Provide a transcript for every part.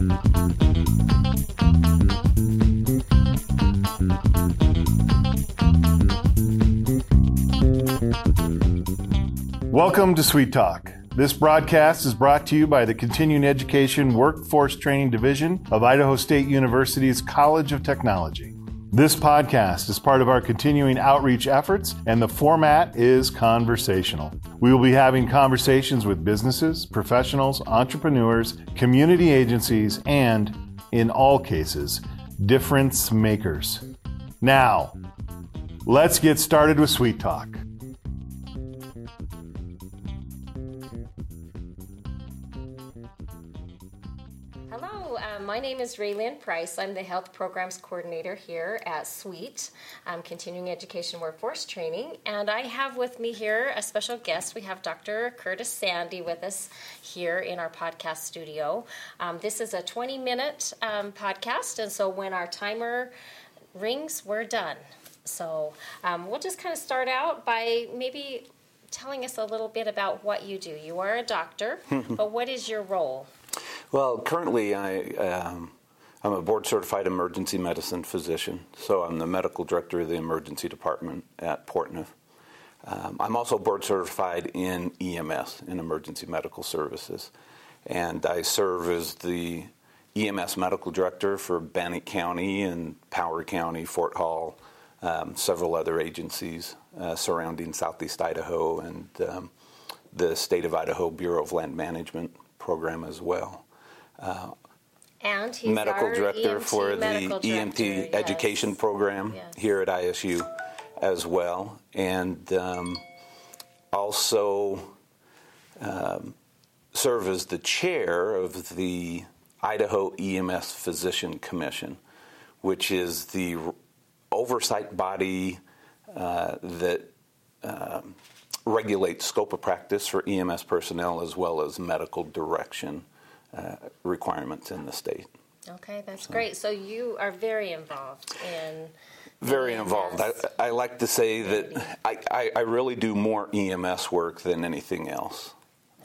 Welcome to Sweet Talk. This broadcast is brought to you by the Continuing Education Workforce Training Division of Idaho State University's College of Technology. This podcast is part of our continuing outreach efforts, and the format is conversational. We will be having conversations with businesses, professionals, entrepreneurs, community agencies, and, in all cases, difference makers. Now, let's get started with Sweet Talk. My name is Raylyn Price. I'm the Health Programs Coordinator here at SWEET, um, Continuing Education Workforce Training. And I have with me here a special guest. We have Dr. Curtis Sandy with us here in our podcast studio. Um, this is a 20 minute um, podcast, and so when our timer rings, we're done. So um, we'll just kind of start out by maybe telling us a little bit about what you do. You are a doctor, but what is your role? Well, currently I, um, I'm a board certified emergency medicine physician, so I'm the medical director of the emergency department at Portneuf. Um, I'm also board certified in EMS, in emergency medical services, and I serve as the EMS medical director for Bannock County and Power County, Fort Hall, um, several other agencies uh, surrounding Southeast Idaho, and um, the State of Idaho Bureau of Land Management program as well uh, and he's medical director EMT for medical the EMT yes. education program Yes. here at ISU as well, and um, also um, serve as the chair of the Idaho EMS Physician Commission, which is the oversight body uh, that um, regulates scope of practice for EMS personnel as well as medical direction uh, requirements in the state. Okay, that's great. So you are very involved in. Very EMS. involved. I, I like to say that I, I, I really do more EMS work than anything else.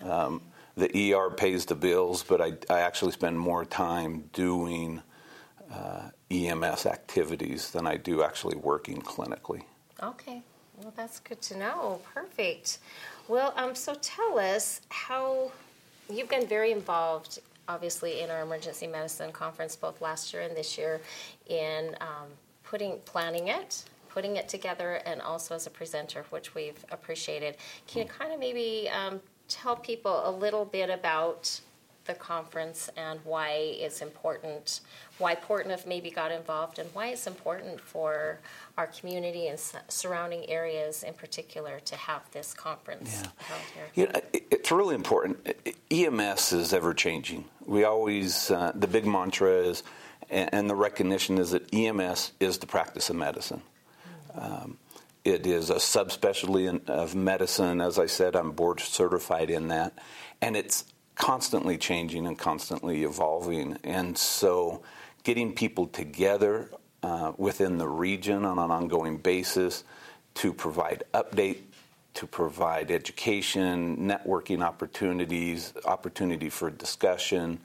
Um, the ER pays the bills, but I, I actually spend more time doing uh, EMS activities than I do actually working clinically. Okay, well, that's good to know. Perfect. Well, um, so tell us how you've been very involved, obviously, in our emergency medicine conference both last year and this year in um, putting planning it. Putting it together, and also as a presenter, which we've appreciated. Can you kind of maybe um, tell people a little bit about the conference and why it's important, why Portneuf maybe got involved, and why it's important for our community and surrounding areas in particular to have this conference Yeah. held here. You know, it- it's really important. EMS is ever changing. We always, uh, the big mantra is, and, the recognition is that EMS is the practice of medicine. Um, it is a subspecialty in, of medicine. As I said, I'm board certified in that. And it's constantly changing and constantly evolving. And so getting people together uh, within the region on an ongoing basis to provide update, to provide education, networking opportunities, opportunity for discussion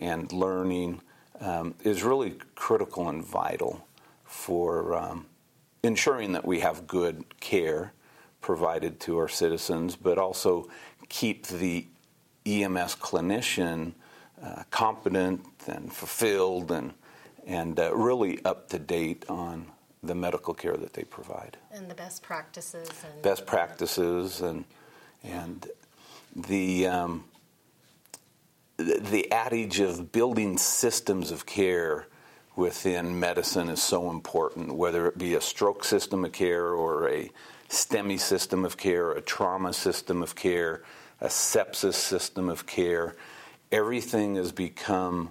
and learning um, is really critical and vital for um, ensuring that we have good care provided to our citizens, but also keep the EMS clinician uh, competent and fulfilled and and uh, really up to date on the medical care that they provide. And the best practices and Best practices and and the um, the, the adage of building systems of care within medicine is so important, whether it be a stroke system of care or a STEMI system of care, a trauma system of care, a sepsis system of care. Everything has become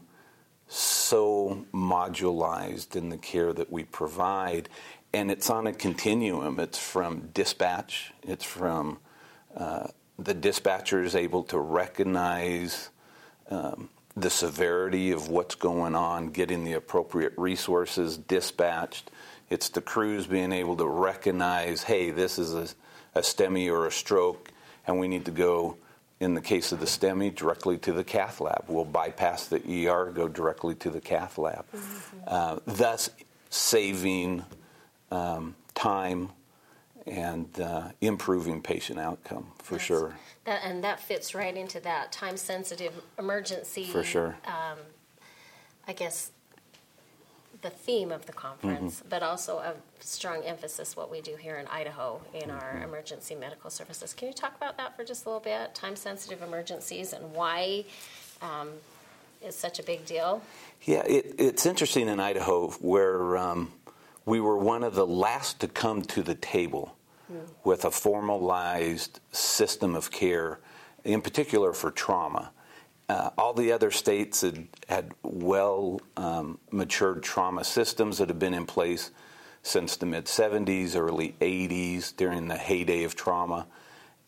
so modularized in the care that we provide, and it's on a continuum. It's from dispatch, it's from uh, the dispatcher is able to recognize um, the severity of what's going on, getting the appropriate resources dispatched. It's the crews being able to recognize, hey, this is a, a STEMI or a stroke, and we need to go in the case of the STEMI, directly to the cath lab. We'll bypass the ER, go directly to the cath lab, mm-hmm. uh, thus saving um, time and uh, improving patient outcome for That's, sure. That, and that fits right into that time sensitive emergency. For sure. Um, I guess the theme of the conference, mm-hmm. but also a strong emphasis what we do here in Idaho in our mm-hmm. emergency medical services. Can you talk about that for just a little bit? Time sensitive emergencies and why um, is such a big deal? Yeah, it, it's interesting in Idaho where um, we were one of the last to come to the table mm. with a formalized system of care, in particular for trauma. Uh, all the other states had, had well um, matured trauma systems that have been in place since the mid 70s, early 80s, during the heyday of trauma,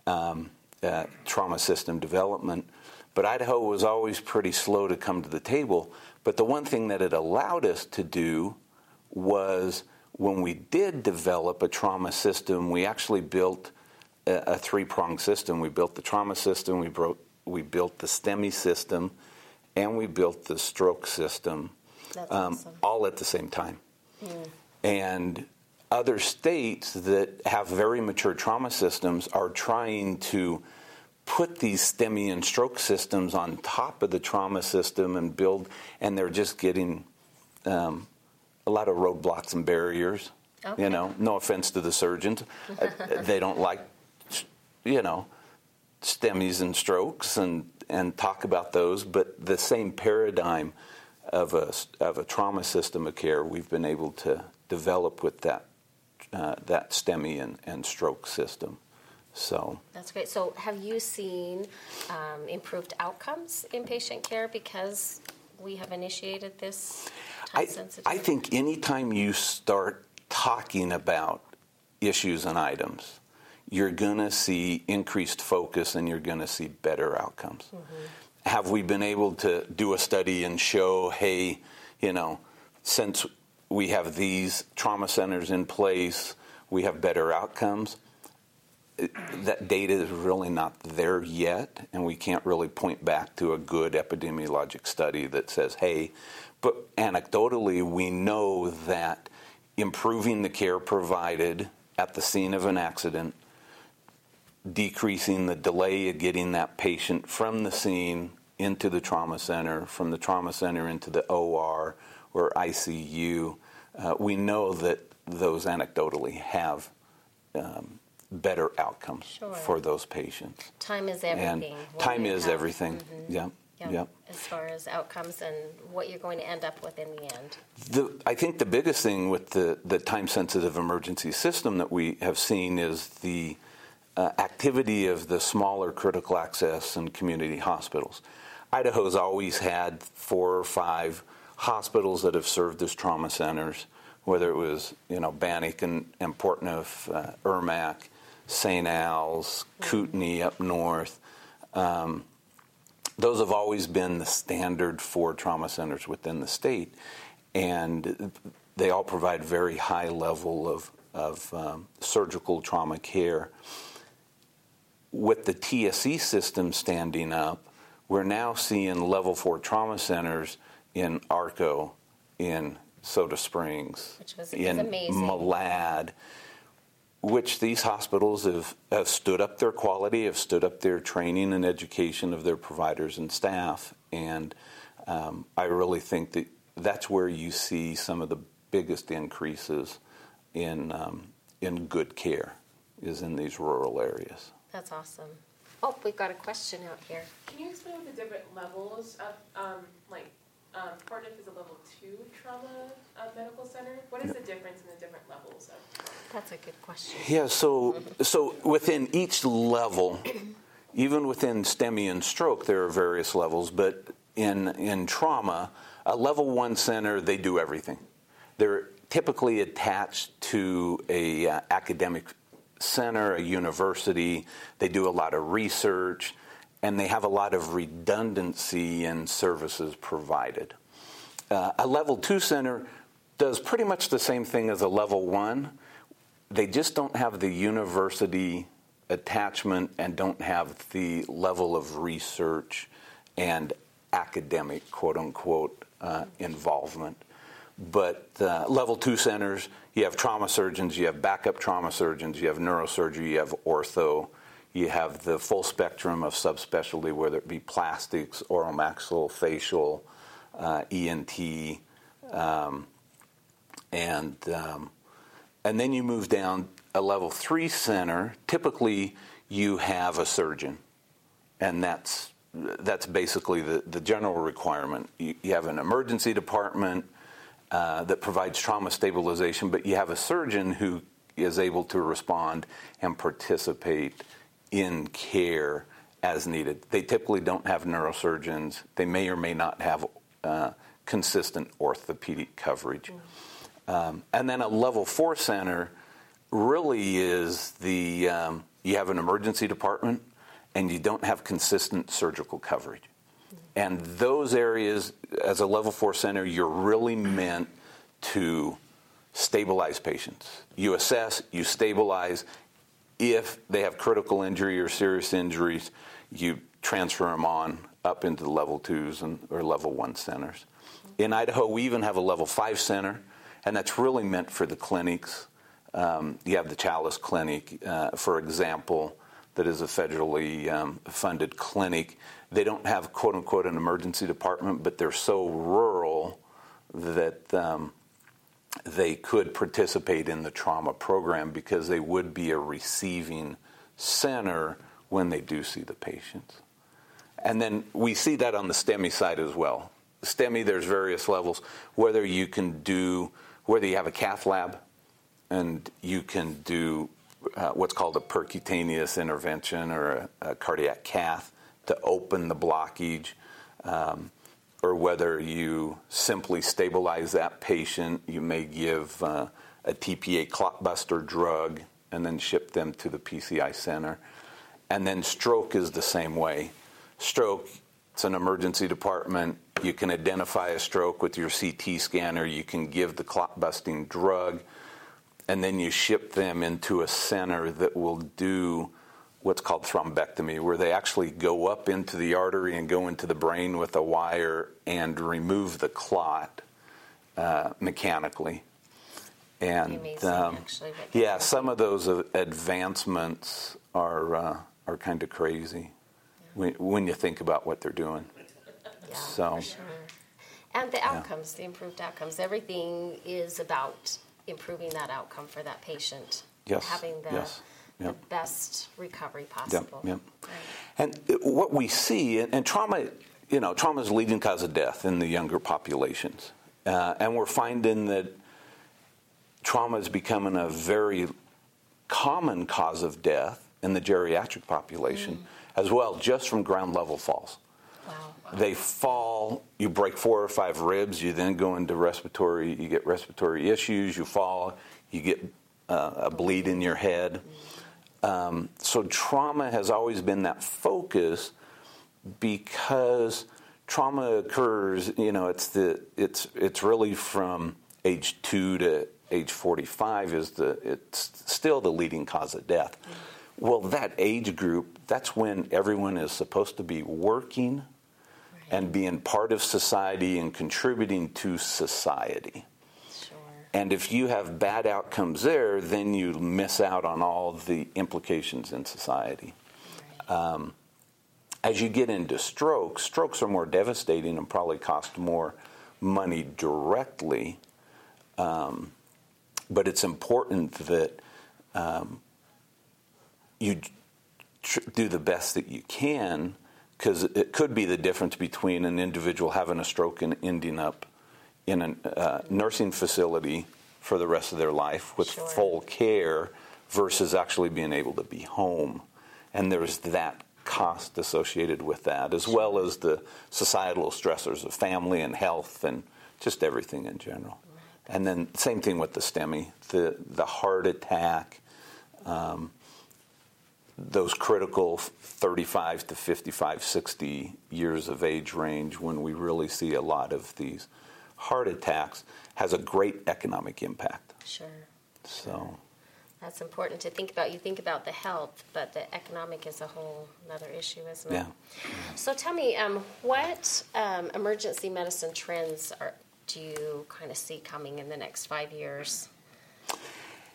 um, uh, trauma system development. But Idaho was always pretty slow to come to the table. But the one thing that it allowed us to do was when we did develop a trauma system, we actually built a, a three pronged system. We built the trauma system, we broke we built the STEMI system, and we built the stroke system, um, awesome. all at the same time. Mm. And other states that have very mature trauma systems are trying to put these STEMI and stroke systems on top of the trauma system and build, and they're just getting um, a lot of roadblocks and barriers. Okay. You know, no offense to the surgeons, they don't like, you know, STEMIs and strokes and, and talk about those, but the same paradigm of a, of a trauma system of care we've been able to develop with that, uh, that STEMI and, and stroke system. So that's great. So, have you seen um, improved outcomes in patient care because we have initiated this I, I think anytime you start talking about issues and items, you're going to see increased focus and you're going to see better outcomes. Mm-hmm. Have we been able to do a study and show, hey, you know, since we have these trauma centers in place, we have better outcomes? that data is really not there yet, and we can't really point back to a good epidemiologic study that says, hey, but anecdotally, we know that improving the care provided at the scene of an accident decreasing the delay of getting that patient from the scene into the trauma center, from the trauma center into the OR or ICU. Uh, we know that those anecdotally have um, better outcomes sure. for those patients. Time is everything. Time is everything. Mm-hmm. Yeah. Yep. yep. As far as outcomes and what you're going to end up with in the end. The, I think the biggest thing with the, the time sensitive emergency system that we have seen is the uh, activity of the smaller critical access and community hospitals. Idaho's always had four or five hospitals that have served as trauma centers, whether it was you know Bannock and, and Portneuf, uh, Ermac, St. Al's, Kootenai up north. Um, those have always been the standard for trauma centers within the state, and they all provide very high level of, of um, surgical trauma care with the TSC system standing up, we're now seeing level four trauma centers in Arco, in Soda Springs, was, in Malad, which these hospitals have, have stood up their quality, have stood up their training and education of their providers and staff. And um, I really think that that's where you see some of the biggest increases in, um, in good care, is in these rural areas. That's awesome. Oh, we've got a question out here. Can you explain what the different levels of, um, like, um, Portneuf is a level two trauma uh, medical center. What is the difference in the different levels of? That's a good question. Yeah, so so within each level, even within STEMI and stroke, there are various levels. But in in trauma, a level one center they do everything. They're typically attached to a uh, academic center, a university. They do a lot of research, and they have a lot of redundancy in services provided. Uh, a level two center does pretty much the same thing as a level one. They just don't have the university attachment and don't have the level of research and academic, quote unquote, uh, involvement. But uh, level two centers, you have trauma surgeons, you have backup trauma surgeons, you have neurosurgery, you have ortho, you have the full spectrum of subspecialty, whether it be plastics, oral maxillofacial, uh, ENT, um, and um, and then you move down a level three center. Typically, you have a surgeon, and that's that's basically the, the general requirement. You, you have an emergency department uh, that provides trauma stabilization, but you have a surgeon who is able to respond and participate in care as needed. They typically don't have neurosurgeons. They may or may not have uh, consistent orthopedic coverage. Um, and then a level four center really is the um, you have an emergency department and you don't have consistent surgical coverage. And those areas, as a level four center, you're really meant to stabilize patients. You assess, you stabilize. If they have critical injury or serious injuries, you transfer them on up into the level twos and, or level one centers. In Idaho, we even have a level five center, and that's really meant for the clinics. Um, you have the Challis Clinic, uh, for example, that is a federally um, funded clinic. They don't have quote unquote an emergency department, but they're so rural that um, they could participate in the trauma program because they would be a receiving center when they do see the patients. And then we see that on the STEMI side as well. STEMI, there's various levels, whether you can do, whether you have a cath lab and you can do uh, what's called a percutaneous intervention or a, a, cardiac cath to open the blockage, um, or whether you simply stabilize that patient. You may give uh, a TPA clotbuster drug and then ship them to the PCI center. And then stroke is the same way. Stroke, it's an emergency department. You can identify a stroke with your CT scanner. You can give the clot busting drug and then you ship them into a center that will do what's called thrombectomy, where they actually go up into the artery and go into the brain with a wire and remove the clot uh, mechanically. And um, actually, yeah, some of those advancements are uh, are kind of crazy when, when you think about what they're doing. Yeah, So- sure. And the outcomes, the improved outcomes, everything is about improving that outcome for that patient. Yes, Having the, yes, the best recovery possible. yep. Right. And what we see, and, and trauma, you know, trauma is leading cause of death in the younger populations. Uh, and we're finding that trauma is becoming a very common cause of death in the geriatric population as well, just from ground level falls. They fall, you break four or five ribs, you then go into respiratory, you get respiratory issues, you fall, you get uh, a bleed in your head. Um, so trauma has always been that focus because trauma occurs, you know, it's the it's it's really from age 2 to age 45 is the it's still the leading cause of death. Well, that age group, that's when everyone is supposed to be working and being part of society and contributing to society. Sure. And if you have bad outcomes there, then you miss out on all the implications in society. Um, as you get into strokes, strokes are more devastating and probably cost more money directly. Um, but it's important that um, you tr- do the best that you can because it could be the difference between an individual having a stroke and ending up in a uh, nursing facility for the rest of their life with Sure. full care versus actually being able to be home. And there's that cost associated with that, as well as the societal stressors of family and health and just everything in general. And then same thing with the STEMI, the the heart attack, um, those critical 35 to 55, 60 years of age range when we really see a lot of these heart attacks has a great economic impact. Sure. So That's important to think about. You think about the health, but the economic is a whole another issue, isn't it? Yeah. So tell me, um, what um, emergency medicine trends are, do you kind of see coming in the next five years?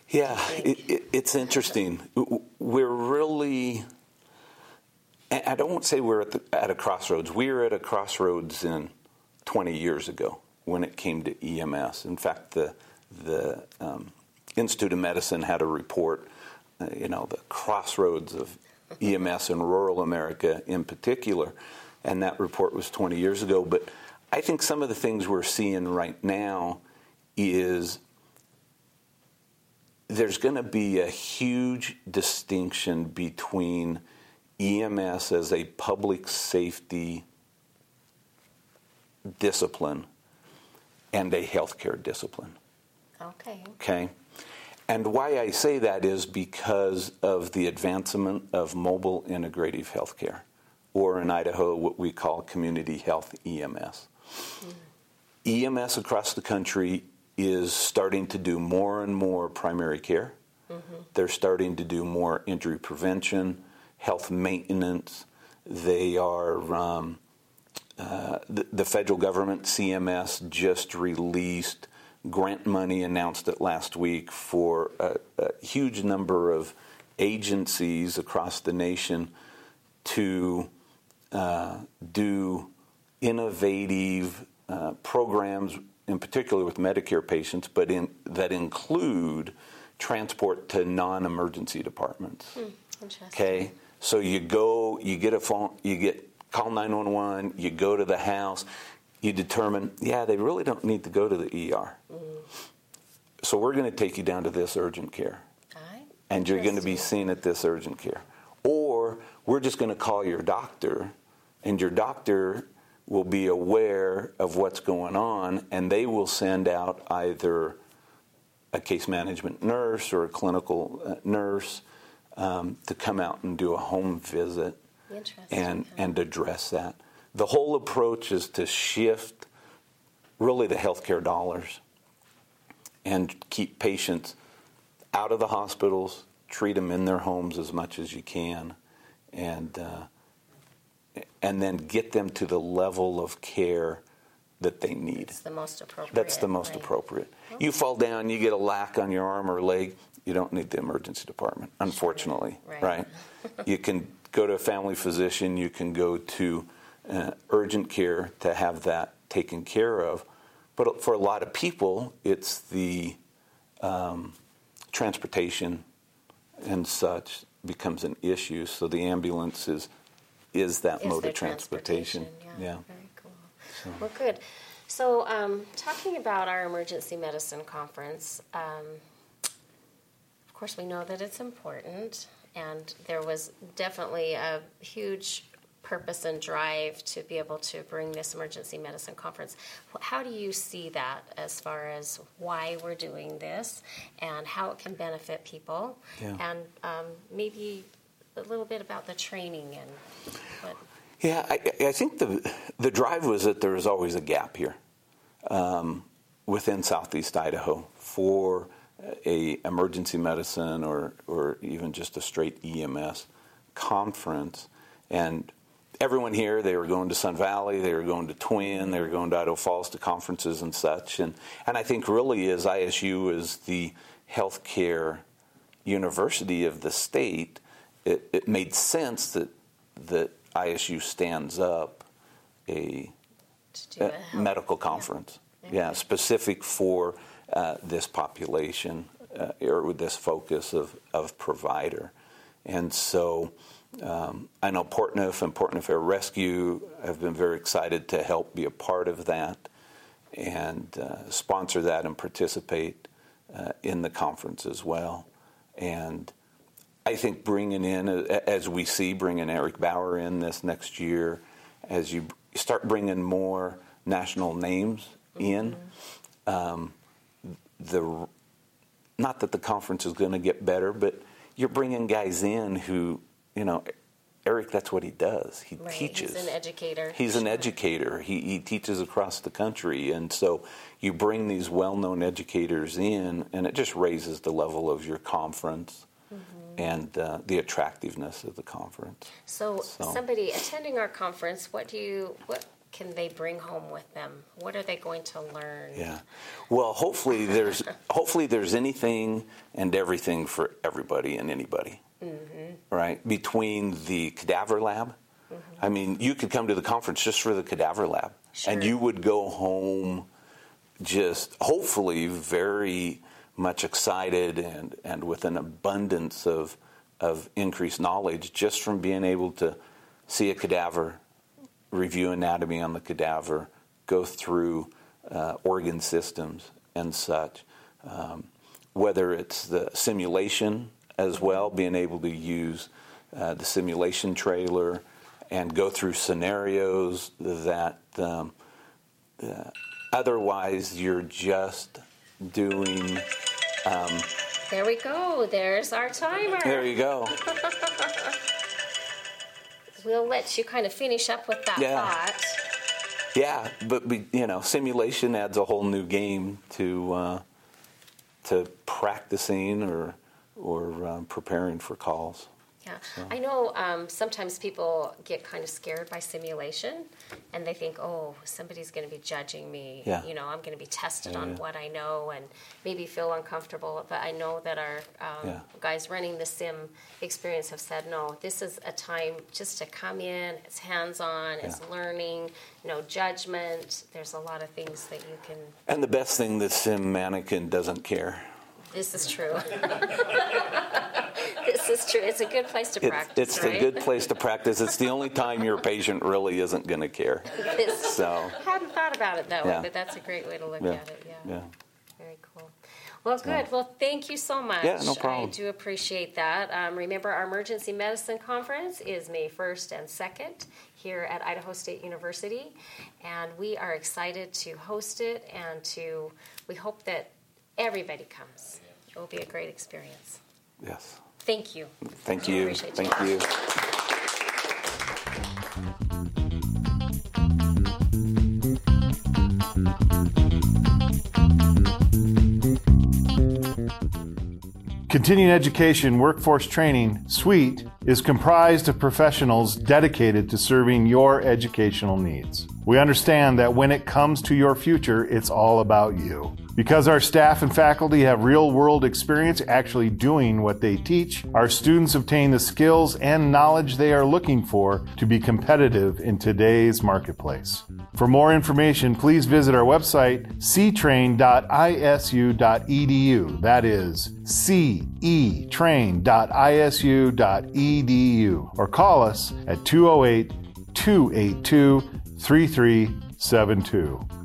Yeah, it, it, it's interesting. We're really, I don't say we're at, the, at a crossroads. We were at a crossroads in 20 years ago when it came to EMS. In fact, the, the um, Institute of Medicine had a report, uh, you know, the crossroads of EMS in rural America in particular, and that report was 20 years ago. But I think some of the things we're seeing right now is there's going to be a huge distinction between EMS as a public safety discipline and a healthcare discipline. Okay. Okay. And why I say that is because of the advancement of mobile integrative healthcare, or in Idaho, what we call community health EMS. Mm. EMS across the country is starting to do more and more primary care. Mm-hmm. They're starting to do more injury prevention, health maintenance. They are, um, uh, the, the, federal government, CMS, just released grant money, announced it last week, for a, a huge number of agencies across the nation to uh, do innovative uh, programs in particular with Medicare patients, but in, that include transport to non-emergency departments. Hmm, okay, so you go, you get a phone, you get call 911, you go to the house, you determine, yeah, they really don't need to go to the ER. Mm. So we're going to take you down to this urgent care. And you're going to be seen at this urgent care. Or we're just going to call your doctor, and your doctor will be aware of what's going on and they will send out either a case management nurse or a clinical uh, nurse um, to come out and do a home visit and, and address that. The whole approach is to shift really the healthcare dollars and keep patients out of the hospitals, treat them in their homes as much as you can, and uh, and then get them to the level of care that they need. That's the most appropriate. That's the most right. appropriate. Okay. You fall down, you get a lac on your arm or leg, you don't need the emergency department, unfortunately, sure. right? right? you can go to a family physician, you can go to uh, urgent care to have that taken care of. But for a lot of people, it's the um, transportation and such becomes an issue. So the ambulance is is that is mode of transportation. transportation. Yeah, yeah, very cool. So. Well, good. So, um, talking about our emergency medicine conference, um, of course, we know that it's important, and there was definitely a huge purpose and drive to be able to bring this emergency medicine conference. How do you see that as far as why we're doing this and how it can benefit people? Yeah. And um, maybe a little bit about the training and what. Yeah, I, I think the the drive was that there was always a gap here um, within Southeast Idaho for a emergency medicine or or even just a straight EMS conference, and everyone here they were going to Sun Valley, they were going to Twin, they were going to Idaho Falls to conferences and such, and and I think really as ISU is the healthcare university of the state it, it made sense that that ISU stands up a, a medical conference, yeah, yeah specific for uh, this population uh, or with this focus of, of provider. And so um, I know Portneuf and Portneuf Air Rescue have been very excited to help be a part of that and uh, sponsor that and participate uh, in the conference as well. And I think bringing in, as we see, bringing Eric Bauer in this next year, as you start bringing more national names in, mm-hmm. um, the not that the conference is going to get better, but you're bringing guys in who, you know, Eric, that's what he does. He Right, teaches. He's an educator. He's an educator. He, he teaches across the country. And so you bring these well known educators in, and it just raises the level of your conference Mm-hmm. And uh, the attractiveness of the conference. So, So- somebody attending our conference, what do you, what can they bring home with them? What are they going to learn? Yeah. Well, hopefully there's hopefully there's anything and everything for everybody and anybody. Right between the cadaver lab. I mean, you could come to the conference just for the cadaver lab, and you would go home just hopefully very much excited and, and with an abundance of of increased knowledge just from being able to see a cadaver, review anatomy on the cadaver, go through uh, organ systems and such. Um, whether it's the simulation as well, being able to use uh, the simulation trailer and go through scenarios that um, uh, otherwise you're just doing. There we go. There's our timer. There you go. We'll let you kind of finish up with that Yeah. thought. Yeah, but we, you know, simulation adds a whole new game to uh, to practicing or or um, preparing for calls. Yeah, I know um, sometimes people get kind of scared by simulation, and they think, "Oh, somebody's going to be judging me. Yeah. You know, I'm going to be tested on yeah. what I know, and maybe feel uncomfortable." But I know that our um, Yeah. guys running the sim experience have said, "No, this is a time just to come in. It's hands-on. It's Yeah. learning. No judgment. There's a lot of things that you can." And the best thing, the sim mannequin doesn't care. This is true. is true. It's a good place to practice. it's right? a good place to practice. It's the only time your patient really isn't going to care. So, hadn't thought about it that way, but that's a great way to look yeah, at it. Yeah. yeah. Very cool. Well, good. Well, thank you so much. Yeah, no problem. I do appreciate that. Um, remember, our emergency medicine conference is May 1st and 2nd here at Idaho State University, and we are excited to host it and to, we hope that everybody comes. It will be a great experience. Yes. Thank you. Thank I you. Thank you. Continuing Education Workforce Training Suite is comprised of professionals dedicated to serving your educational needs. We understand that when it comes to your future, it's all about you. Because our staff and faculty have real world experience actually doing what they teach, our students obtain the skills and knowledge they are looking for to be competitive in today's marketplace. For more information, please visit our website, ctrain.isu.edu. That is cetrain.isu.edu. Or call us at 208 282 3372.